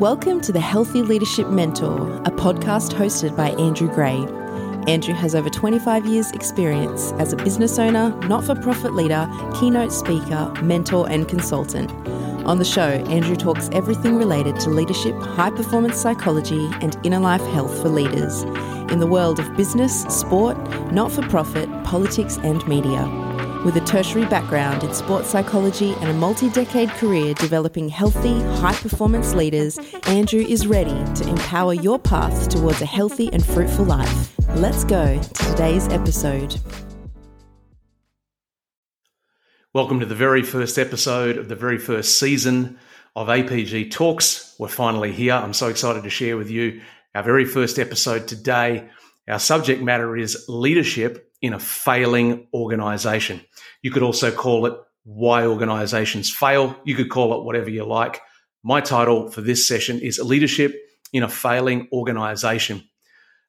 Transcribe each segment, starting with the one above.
Welcome to the Healthy Leadership Mentor, a podcast hosted by Andrew Gray. Andrew has over 25 years' experience as a business owner, not for profit leader, keynote speaker, mentor, and consultant. On the show, Andrew talks everything related to leadership, high performance psychology, and inner life health for leaders in the world of business, sport, not for profit, politics, and media. With a tertiary background in sports psychology and a multi decade career developing healthy, high performance leaders, Andrew is ready to empower your path towards a healthy and fruitful life. Let's go to today's episode. Welcome to the very first episode of the very first season of APG Talks. We're finally here. I'm so excited to share with you our very first episode today. Our subject matter is leadership in a failing organization. You could also call it why organizations fail. You could call it whatever you like. My title for this session is leadership in a failing organization.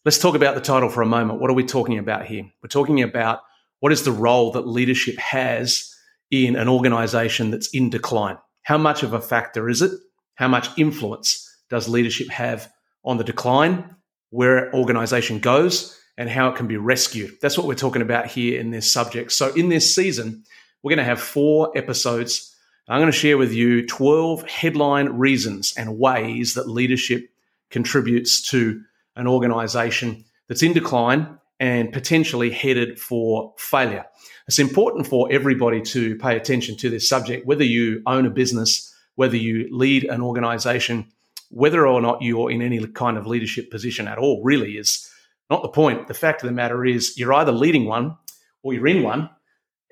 Let's talk about the title for a moment. What are we talking about here? We're talking about what is the role that leadership has in an organization that's in decline? How much of a factor is it? How much influence does leadership have on the decline, where an organization goes, and how it can be rescued. That's what we're talking about here in this subject. So, in this season, we're going to have four episodes. I'm going to share with you 12 headline reasons and ways that leadership contributes to an organization that's in decline and potentially headed for failure. It's important for everybody to pay attention to this subject, whether you own a business, whether you lead an organization, whether or not you're in any kind of leadership position at all, really is not the point. The fact of the matter is, you're either leading one or you're in one,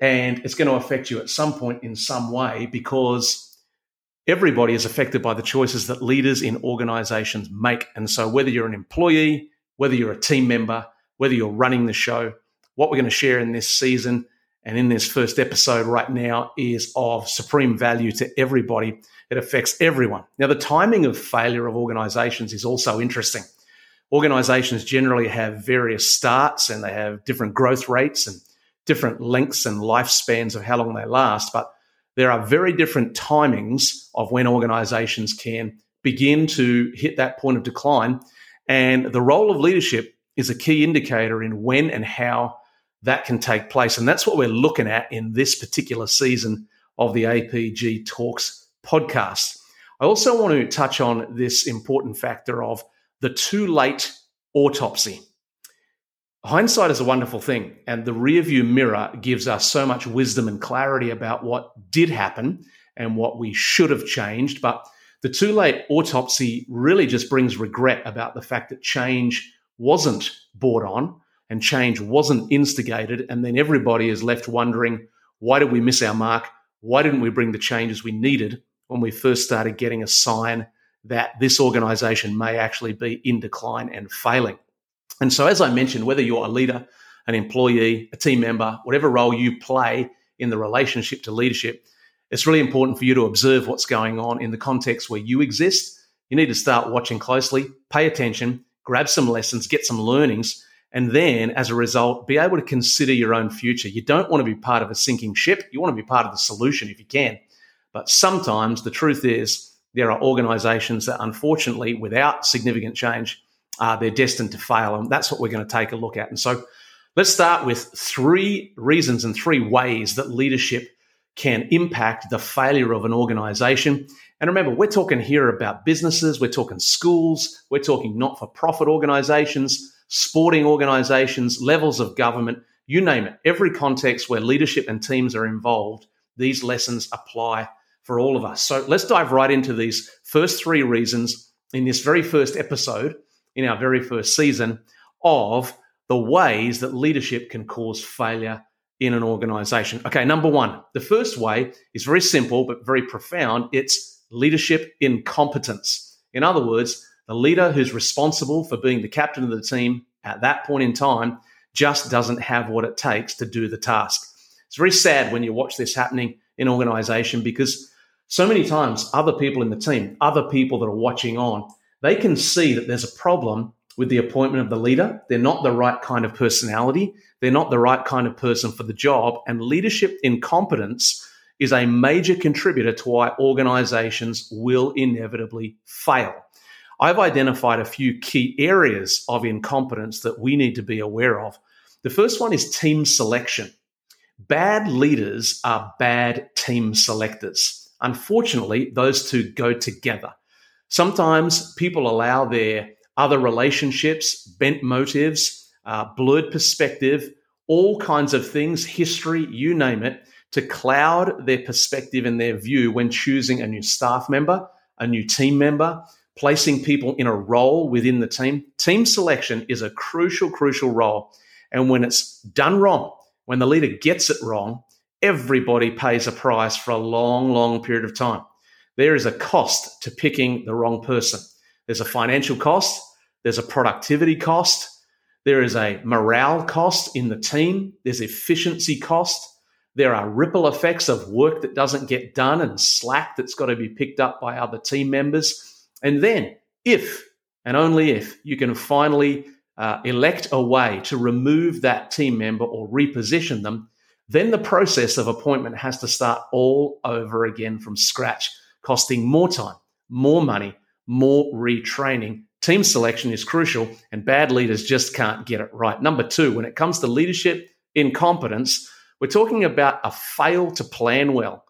and it's going to affect you at some point in some way because everybody is affected by the choices that leaders in organizations make. And so, whether you're an employee, whether you're a team member, whether you're running the show, what we're going to share in this season and in this first episode right now is of supreme value to everybody. It affects everyone. Now, the timing of failure of organizations is also interesting organizations generally have various starts and they have different growth rates and different lengths and lifespans of how long they last. But there are very different timings of when organizations can begin to hit that point of decline. And the role of leadership is a key indicator in when and how that can take place. And that's what we're looking at in this particular season of the APG Talks podcast. I also want to touch on this important factor of the too late autopsy. Hindsight is a wonderful thing, and the rearview mirror gives us so much wisdom and clarity about what did happen and what we should have changed. But the too late autopsy really just brings regret about the fact that change wasn't bought on and change wasn't instigated. And then everybody is left wondering why did we miss our mark? Why didn't we bring the changes we needed when we first started getting a sign that this organization may actually be in decline and failing. And so, as I mentioned, whether you're a leader, an employee, a team member, whatever role you play in the relationship to leadership, it's really important for you to observe what's going on in the context where you exist. You need to start watching closely, pay attention, grab some lessons, get some learnings, and then as a result, be able to consider your own future. You don't want to be part of a sinking ship. You want to be part of the solution if you can. But sometimes the truth is, there are organisations that, unfortunately, without significant change, uh, they're destined to fail. And that's what we're going to take a look at. And so let's start with three reasons and three ways that leadership can impact the failure of an organisation. And remember, we're talking here about businesses, we're talking schools, we're talking not for profit organisations, sporting organisations, levels of government, you name it. Every context where leadership and teams are involved, these lessons apply for all of us. So let's dive right into these first three reasons in this very first episode, in our very first season, of the ways that leadership can cause failure in an organization. Okay, number one, the first way is very simple but very profound. It's leadership incompetence. In other words, the leader who's responsible for being the captain of the team at that point in time just doesn't have what it takes to do the task. It's very sad when you watch this happening in organization because so many times, other people in the team, other people that are watching on, they can see that there's a problem with the appointment of the leader. They're not the right kind of personality. They're not the right kind of person for the job. And leadership incompetence is a major contributor to why organizations will inevitably fail. I've identified a few key areas of incompetence that we need to be aware of. The first one is team selection. Bad leaders are bad team selectors. Unfortunately, those two go together. Sometimes people allow their other relationships, bent motives, uh, blurred perspective, all kinds of things, history, you name it, to cloud their perspective and their view when choosing a new staff member, a new team member, placing people in a role within the team. Team selection is a crucial, crucial role. And when it's done wrong, when the leader gets it wrong, everybody pays a price for a long, long period of time. There is a cost to picking the wrong person. There's a financial cost, there's a productivity cost, there is a morale cost in the team, there's efficiency cost. There are ripple effects of work that doesn't get done and slack that's got to be picked up by other team members. And then, if and only if you can finally uh, elect a way to remove that team member or reposition them, then the process of appointment has to start all over again from scratch, costing more time, more money, more retraining. Team selection is crucial, and bad leaders just can't get it right. Number two, when it comes to leadership incompetence, we're talking about a fail to plan well.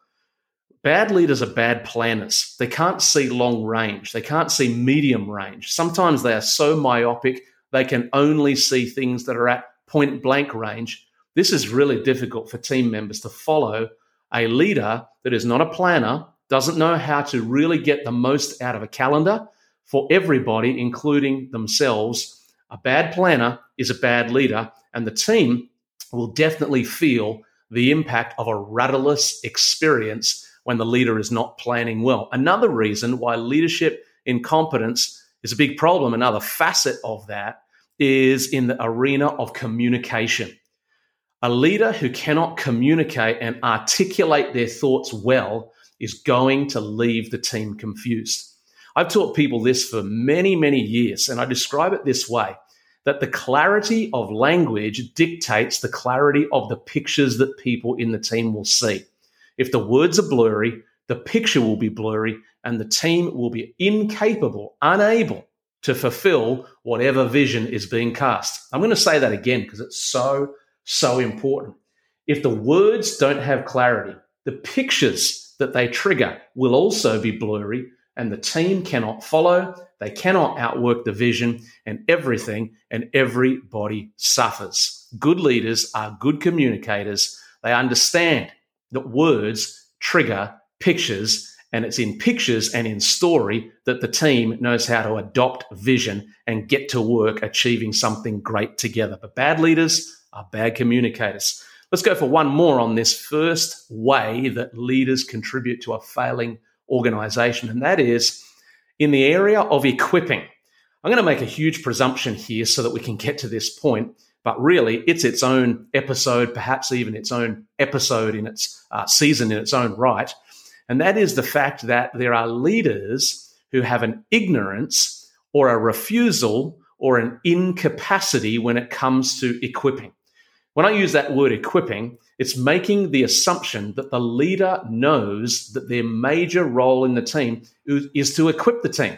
Bad leaders are bad planners. They can't see long range, they can't see medium range. Sometimes they are so myopic, they can only see things that are at point blank range. This is really difficult for team members to follow a leader that is not a planner, doesn't know how to really get the most out of a calendar for everybody, including themselves. A bad planner is a bad leader, and the team will definitely feel the impact of a rudderless experience when the leader is not planning well. Another reason why leadership incompetence is a big problem, another facet of that is in the arena of communication. A leader who cannot communicate and articulate their thoughts well is going to leave the team confused. I've taught people this for many, many years, and I describe it this way that the clarity of language dictates the clarity of the pictures that people in the team will see. If the words are blurry, the picture will be blurry and the team will be incapable, unable to fulfill whatever vision is being cast. I'm going to say that again because it's so, so important. If the words don't have clarity, the pictures that they trigger will also be blurry and the team cannot follow, they cannot outwork the vision, and everything and everybody suffers. Good leaders are good communicators. They understand that words trigger pictures and it's in pictures and in story that the team knows how to adopt vision and get to work achieving something great together. But bad leaders are bad communicators. Let's go for one more on this first way that leaders contribute to a failing organization, and that is in the area of equipping. I'm going to make a huge presumption here so that we can get to this point but really it's its own episode, perhaps even its own episode in its uh, season in its own right. And that is the fact that there are leaders who have an ignorance or a refusal or an incapacity when it comes to equipping. When I use that word equipping, it's making the assumption that the leader knows that their major role in the team is to equip the team,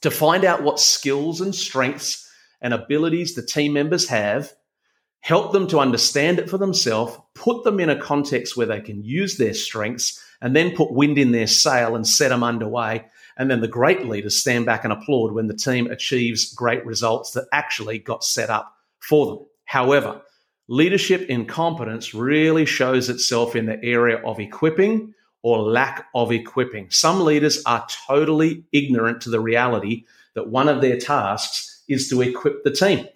to find out what skills and strengths and abilities the team members have, help them to understand it for themselves, put them in a context where they can use their strengths, and then put wind in their sail and set them underway. And then the great leaders stand back and applaud when the team achieves great results that actually got set up for them. However, leadership incompetence really shows itself in the area of equipping or lack of equipping. Some leaders are totally ignorant to the reality that one of their tasks is to equip the team.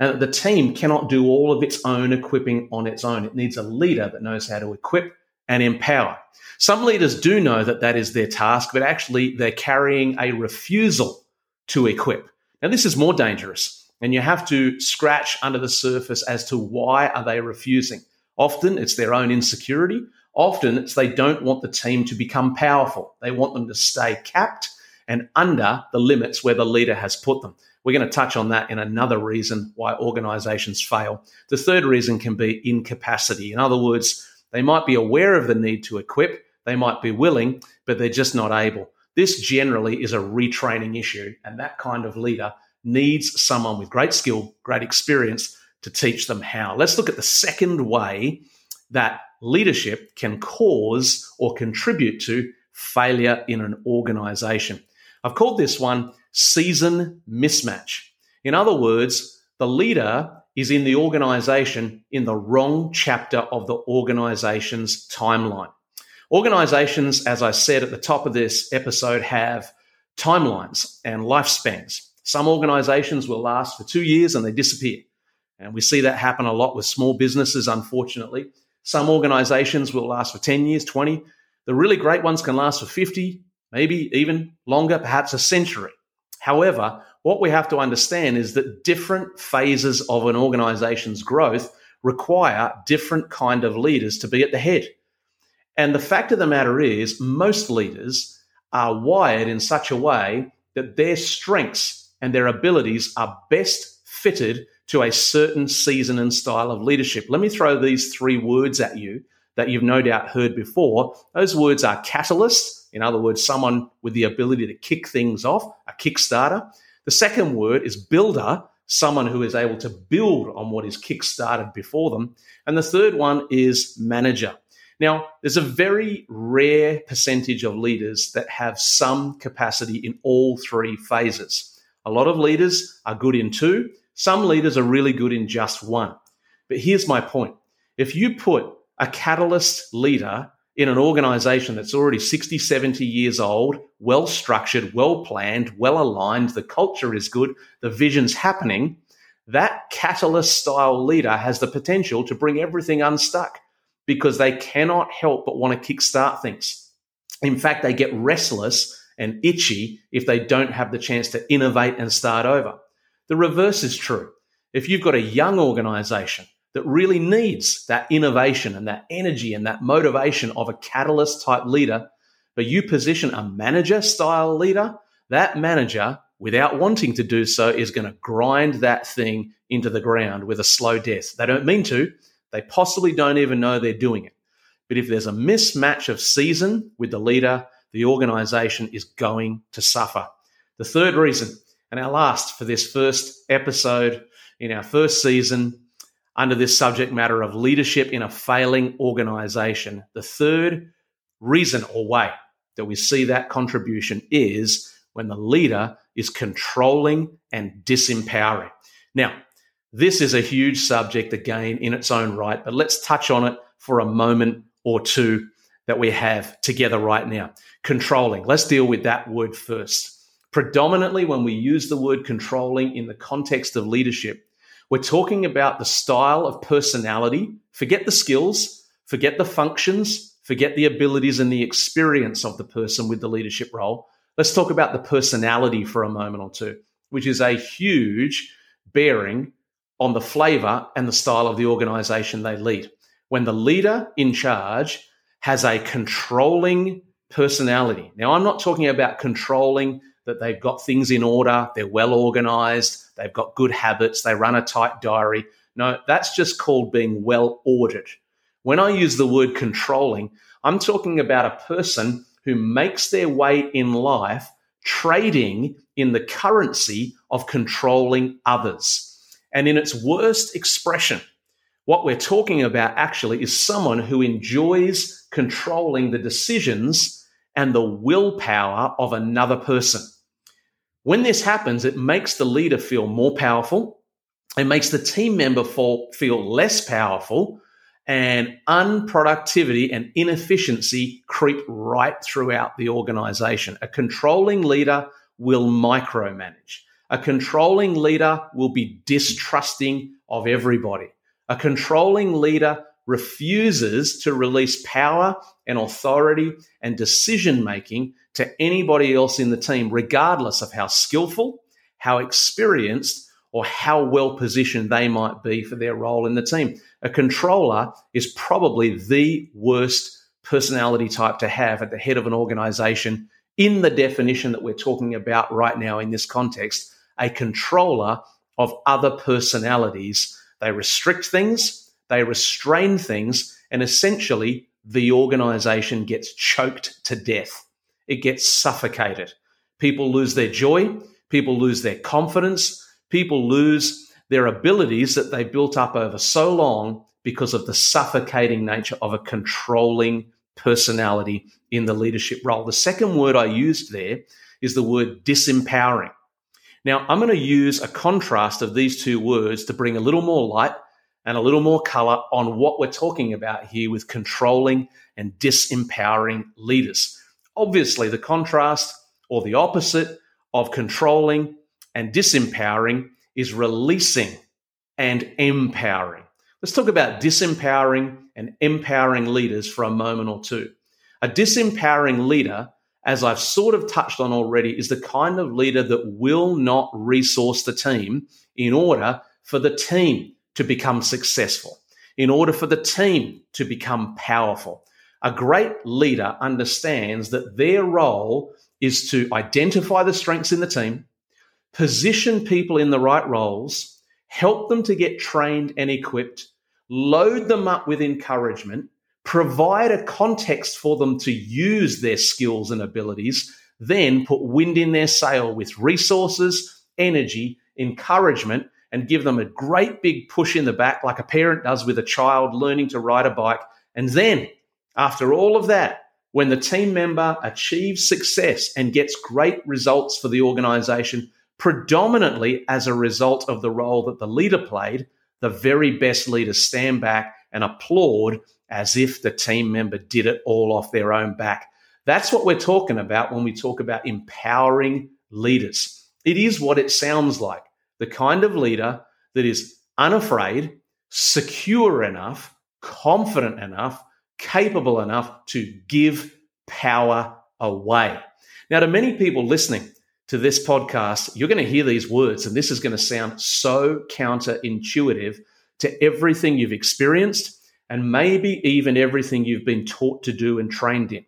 And the team cannot do all of its own equipping on its own. It needs a leader that knows how to equip and empower. Some leaders do know that that is their task, but actually they're carrying a refusal to equip. Now, this is more dangerous, and you have to scratch under the surface as to why are they refusing. Often it's their own insecurity. Often it's they don't want the team to become powerful. They want them to stay capped and under the limits where the leader has put them. We're going to touch on that in another reason why organizations fail. The third reason can be incapacity. In other words, They might be aware of the need to equip, they might be willing, but they're just not able. This generally is a retraining issue, and that kind of leader needs someone with great skill, great experience to teach them how. Let's look at the second way that leadership can cause or contribute to failure in an organization. I've called this one season mismatch. In other words, the leader is in the organization in the wrong chapter of the organization's timeline. Organizations, as I said at the top of this episode, have timelines and lifespans. Some organizations will last for two years and they disappear. And we see that happen a lot with small businesses, unfortunately. Some organizations will last for 10 years, 20. The really great ones can last for 50, maybe even longer, perhaps a century. However, what we have to understand is that different phases of an organization's growth require different kind of leaders to be at the head. And the fact of the matter is, most leaders are wired in such a way that their strengths and their abilities are best fitted to a certain season and style of leadership. Let me throw these three words at you that you've no doubt heard before. Those words are catalyst, in other words, someone with the ability to kick things off, a kickstarter. The second word is builder, someone who is able to build on what is kickstarted before them. And the third one is manager. Now, there's a very rare percentage of leaders that have some capacity in all three phases. A lot of leaders are good in two, some leaders are really good in just one. But here's my point if you put a catalyst leader in an organization that's already 60, 70 years old, well structured, well planned, well aligned, the culture is good, the vision's happening, that catalyst style leader has the potential to bring everything unstuck because they cannot help but want to kickstart things. In fact, they get restless and itchy if they don't have the chance to innovate and start over. The reverse is true. If you've got a young organization that really needs that innovation and that energy and that motivation of a catalyst type leader, but you position a manager style leader, that manager, without wanting to do so, is going to grind that thing into the ground with a slow death. They don't mean to, they possibly don't even know they're doing it. But if there's a mismatch of season with the leader, the organization is going to suffer. The third reason, and our last for this first episode in our first season under this subject matter of leadership in a failing organization. The third reason or way that we see that contribution is when the leader is controlling and disempowering. Now, this is a huge subject again in its own right, but let's touch on it for a moment or two that we have together right now. Controlling. Let's deal with that word first. Predominantly, when we use the word controlling in the context of leadership, we're talking about the style of personality. Forget the skills, forget the functions, forget the abilities and the experience of the person with the leadership role. Let's talk about the personality for a moment or two, which is a huge bearing on the flavor and the style of the organization they lead. When the leader in charge has a controlling personality. Now, I'm not talking about controlling that they've got things in order, they're well organized, they've got good habits, they run a tight diary. No, that's just called being well ordered. When I use the word controlling, I'm talking about a person who makes their way in life trading in the currency of controlling others. And in its worst expression, what we're talking about actually is someone who enjoys controlling the decisions and the willpower of another person. When this happens, it makes the leader feel more powerful. It makes the team member feel less powerful and unproductivity and inefficiency creep right throughout the organization. A controlling leader will micromanage. A controlling leader will be distrusting of everybody. A controlling leader refuses to release power and authority and decision making to anybody else in the team, regardless of how skillful, how experienced, or how well positioned they might be for their role in the team. A controller is probably the worst personality type to have at the head of an organization in the definition that we're talking about right now in this context. A controller of other personalities. They restrict things, they restrain things, and essentially the organization gets choked to death. It gets suffocated. People lose their joy, people lose their confidence, people lose their abilities that they built up over so long because of the suffocating nature of a controlling personality in the leadership role. The second word I used there is the word disempowering. Now, I'm going to use a contrast of these two words to bring a little more light and a little more color on what we're talking about here with controlling and disempowering leaders. Obviously, the contrast or the opposite of controlling and disempowering is releasing and empowering. Let's talk about disempowering and empowering leaders for a moment or two. A disempowering leader, as I've sort of touched on already, is the kind of leader that will not resource the team in order for the team to become successful, in order for the team to become powerful. A great leader understands that their role is to identify the strengths in the team, position people in the right roles, help them to get trained and equipped, load them up with encouragement, provide a context for them to use their skills and abilities, then put wind in their sail with resources, energy, encouragement, and give them a great big push in the back, like a parent does with a child learning to ride a bike. And then, after all of that, when the team member achieves success and gets great results for the organization, predominantly as a result of the role that the leader played, the very best leaders stand back and applaud as if the team member did it all off their own back. That's what we're talking about when we talk about empowering leaders. It is what it sounds like the kind of leader that is unafraid, secure enough, confident enough, capable enough to give power away. Now, to many people listening, to this podcast, you're going to hear these words, and this is going to sound so counterintuitive to everything you've experienced and maybe even everything you've been taught to do and trained in.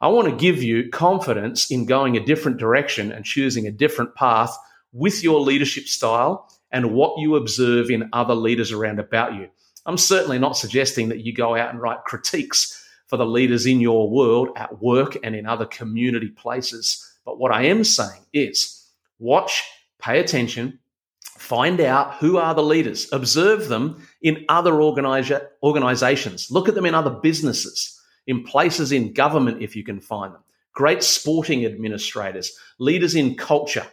I want to give you confidence in going a different direction and choosing a different path with your leadership style and what you observe in other leaders around about you. I'm certainly not suggesting that you go out and write critiques for the leaders in your world at work and in other community places. But what I am saying is watch, pay attention, find out who are the leaders, observe them in other organiza- organizations, look at them in other businesses, in places in government if you can find them, great sporting administrators, leaders in culture.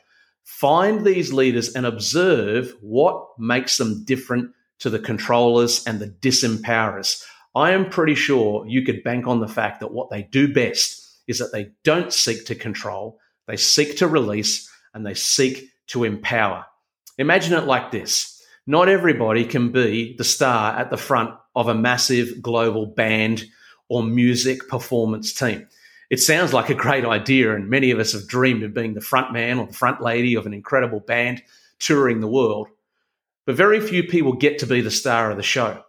Find these leaders and observe what makes them different to the controllers and the disempowerers. I am pretty sure you could bank on the fact that what they do best is that they don't seek to control, they seek to release and they seek to empower. Imagine it like this not everybody can be the star at the front of a massive global band or music performance team. It sounds like a great idea, and many of us have dreamed of being the front man or the front lady of an incredible band touring the world. But very few people get to be the star of the show.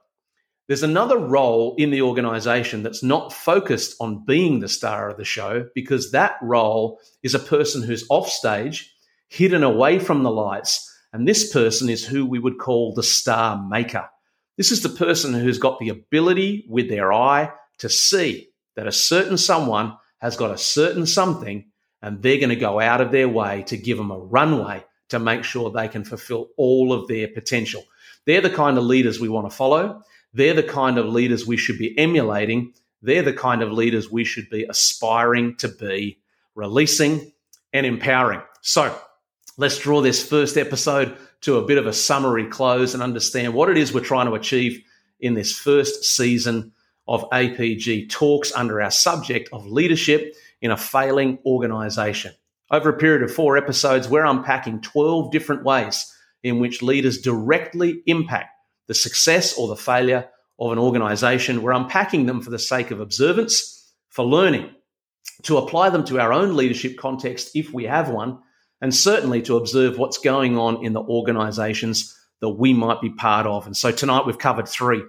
There's another role in the organization that's not focused on being the star of the show because that role is a person who's off stage, hidden away from the lights. And this person is who we would call the star maker. This is the person who's got the ability with their eye to see that a certain someone has got a certain something and they're going to go out of their way to give them a runway to make sure they can fulfill all of their potential. They're the kind of leaders we want to follow. They're the kind of leaders we should be emulating. They're the kind of leaders we should be aspiring to be, releasing and empowering. So let's draw this first episode to a bit of a summary close and understand what it is we're trying to achieve in this first season of APG talks under our subject of leadership in a failing organization. Over a period of four episodes, we're unpacking 12 different ways in which leaders directly impact the success or the failure of an organization. We're unpacking them for the sake of observance, for learning, to apply them to our own leadership context if we have one, and certainly to observe what's going on in the organizations that we might be part of. And so tonight we've covered three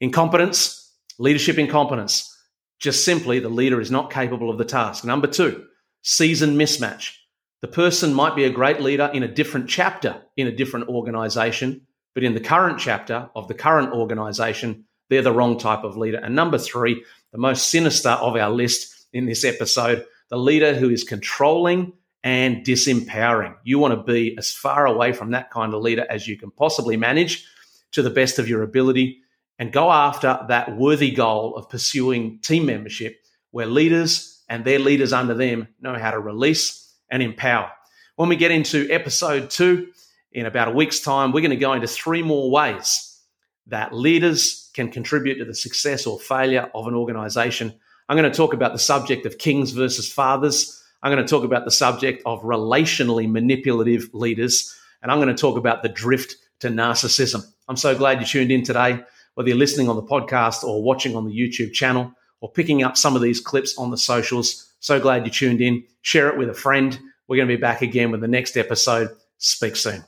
incompetence, leadership incompetence. Just simply, the leader is not capable of the task. Number two, season mismatch. The person might be a great leader in a different chapter in a different organization, but in the current chapter of the current organization, they're the wrong type of leader. And number three, the most sinister of our list in this episode, the leader who is controlling and disempowering. You want to be as far away from that kind of leader as you can possibly manage to the best of your ability and go after that worthy goal of pursuing team membership where leaders and their leaders under them know how to release and empower. When we get into episode two, in about a week's time, we're going to go into three more ways that leaders can contribute to the success or failure of an organization. I'm going to talk about the subject of kings versus fathers. I'm going to talk about the subject of relationally manipulative leaders. And I'm going to talk about the drift to narcissism. I'm so glad you tuned in today, whether you're listening on the podcast or watching on the YouTube channel or picking up some of these clips on the socials. So glad you tuned in. Share it with a friend. We're going to be back again with the next episode. Speak soon.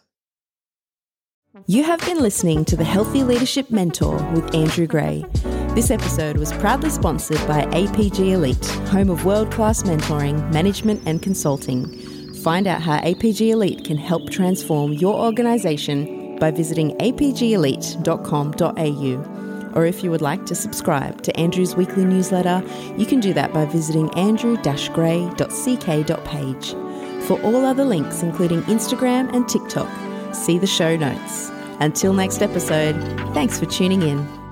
You have been listening to the Healthy Leadership Mentor with Andrew Gray. This episode was proudly sponsored by APG Elite, home of world class mentoring, management, and consulting. Find out how APG Elite can help transform your organization by visiting apgelite.com.au. Or if you would like to subscribe to Andrew's weekly newsletter, you can do that by visiting andrew-gray.ck.page. For all other links, including Instagram and TikTok, see the show notes. Until next episode, thanks for tuning in.